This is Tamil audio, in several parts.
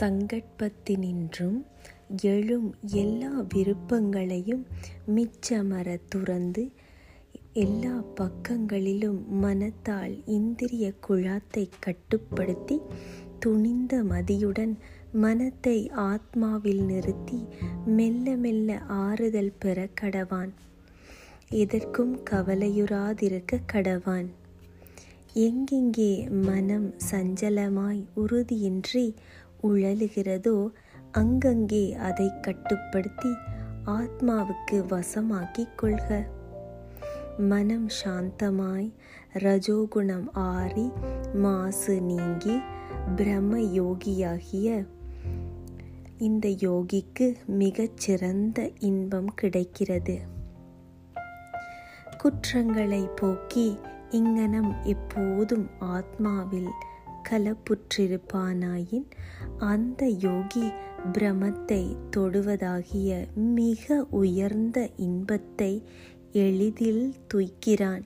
சங்கட்பத்தினின்றும் எழும் எல்லா விருப்பங்களையும் மிச்சமற துறந்து எல்லா பக்கங்களிலும் மனத்தால் இந்திரிய குழாத்தை கட்டுப்படுத்தி துணிந்த மதியுடன் மனத்தை ஆத்மாவில் நிறுத்தி மெல்ல மெல்ல ஆறுதல் பெற கடவான். எதற்கும் கவலையுறாதிருக்க கடவான். எங்கெங்கே மனம் சஞ்சலமாய் உறுதியின்றி உழலுகிறதோ அங்கங்கே அதை கட்டுப்படுத்தி ஆத்மாவுக்கு வசமாக்கிக் கொள்க. மனம் சாந்தமாய் ரஜோகுணம் ஆறி மாசு நீங்கி பிரம்ம யோகியாகிய இந்த யோகிக்கு மிகச்சிறந்த இன்பம் கிடைக்கிறது. குற்றங்களை போக்கி இங்கனம் எப்போதும் ஆத்மாவில் கலப்புற்றிருப்பானாயின்? அந்த யோகி பிரமத்தை தொடுவதாகிய மிக உயர்ந்த இன்பத்தை எளிதில் துய்க்கிறான்.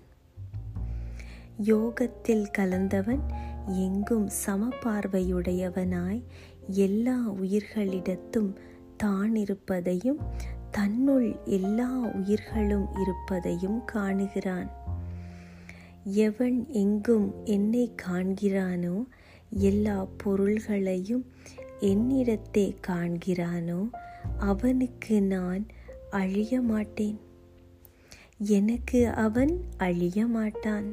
யோகத்தில் கலந்தவன் எங்கும் சமபார்வையுடையவனாய் எல்லா உயிர்களிடத்தும் தான் இருப்பதையும் தன்னுள் எல்லா உயிர்களும் இருப்பதையும் காணுகிறான். எவன் எங்கும் என்னை காண்கிறானோ எல்லா பொருள்களையும் என்னிடத்தே காண்கிறானோ அவனுக்கு நான் அழிய மாட்டேன் எனக்கு அவன் அழிய மாட்டான்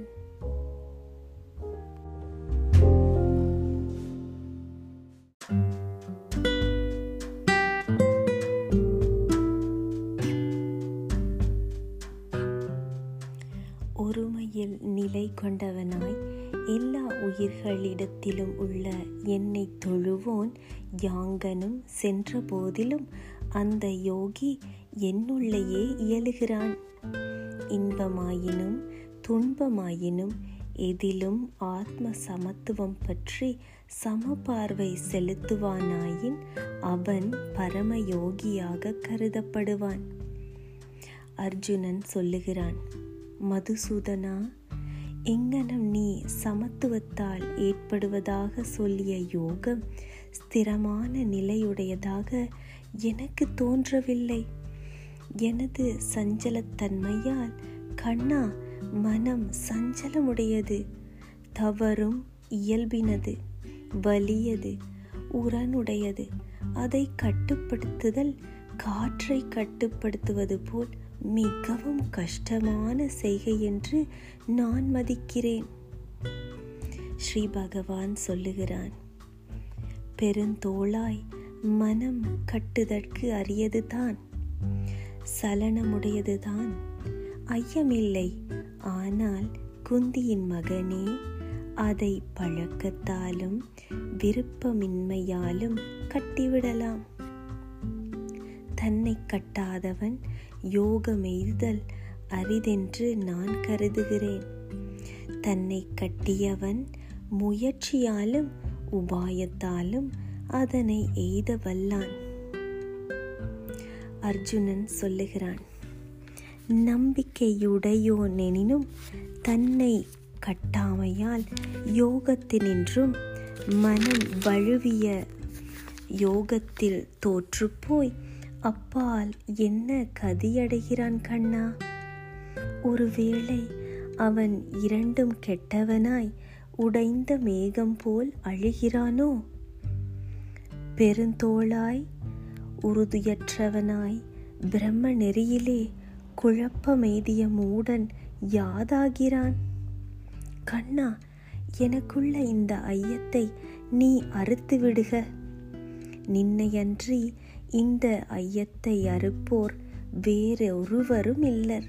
ஒருமையில் நிலை கொண்டவனாய் எல்லா உயிர்களிடத்திலும் உள்ள என்னை தொழுவோன். யாங்கனும் சென்ற போதிலும் அந்த யோகி என்னுள்ளேயே இயலுகிறான். இன்பமாயினும் துன்பமாயினும் எதிலும் ஆத்ம சமத்துவம் பற்றி சமபார்வை செலுத்துவானாயின் அவன் பரமயோகியாக கருதப்படுவான். அர்ஜுனன் சொல்லுகிறான் மதுசூதனா எங்கனம் நீ சமத்துவத்தால் ஏற்படுவதாக சொல்லிய யோகம் ஸ்திரமான நிலையுடையதாக எனக்கு தோன்றவில்லை. எனது சஞ்சலத்தன்மையால் கண்ணா மனம் சஞ்சலமுடையது. தவறும் இயல்பினது வலியது உரனுடையது. அதை கட்டுப்படுத்துதல் காற்றை கட்டுப்படுத்துவது போல் மிகவும் கஷ்டமான செய்கை என்று நான் மதிக்கிறேன். ஸ்ரீ பகவான் சொல்லுகிறான் பெருந்தோளாய் மனம் கட்டுதற்கு அரியதுதான் சலனமுடையதுதான் ஐயமில்லை. ஆனால் குந்தியின் மகனே அதை பழக்கத்தாலும் விருப்பமின்மையாலும் கட்டிவிடலாம். தன்னை கட்டாதவன் யோகமெய்தல் அரிதென்று நான் கருதுகிறேன். தன்னை கட்டியவன் முயற்சியாலும் உபாயத்தாலும் அதனை எய்த வல்லான் அர்ஜுனன் சொல்லுகிறான் நம்பிக்கையுடையோனெனினும் தன்னை கட்டாமையால் யோகத்தினின்றும் மனம் வழுவிய யோகத்தில் தோற்றுப்போய் அப்பால் என்ன கதியடைகிறான் கண்ணா? ஒருவேளை அவன் இரண்டும் கெட்டவனாய் உடைந்த மேகம் போல் அழுகிறானோ? பெருந்தோளாய் உறுதியற்றவனாய் பிரம்ம நெறியிலே குழப்பமெய்திய மூடன் யாதாகிறான்? கண்ணா எனக்குள்ள இந்த ஐயத்தை நீ அறுத்து விடுக நின்னையன்றி இந்த ஐயத்தை அறுப்போர் வேறொருவரும் இல்லர்.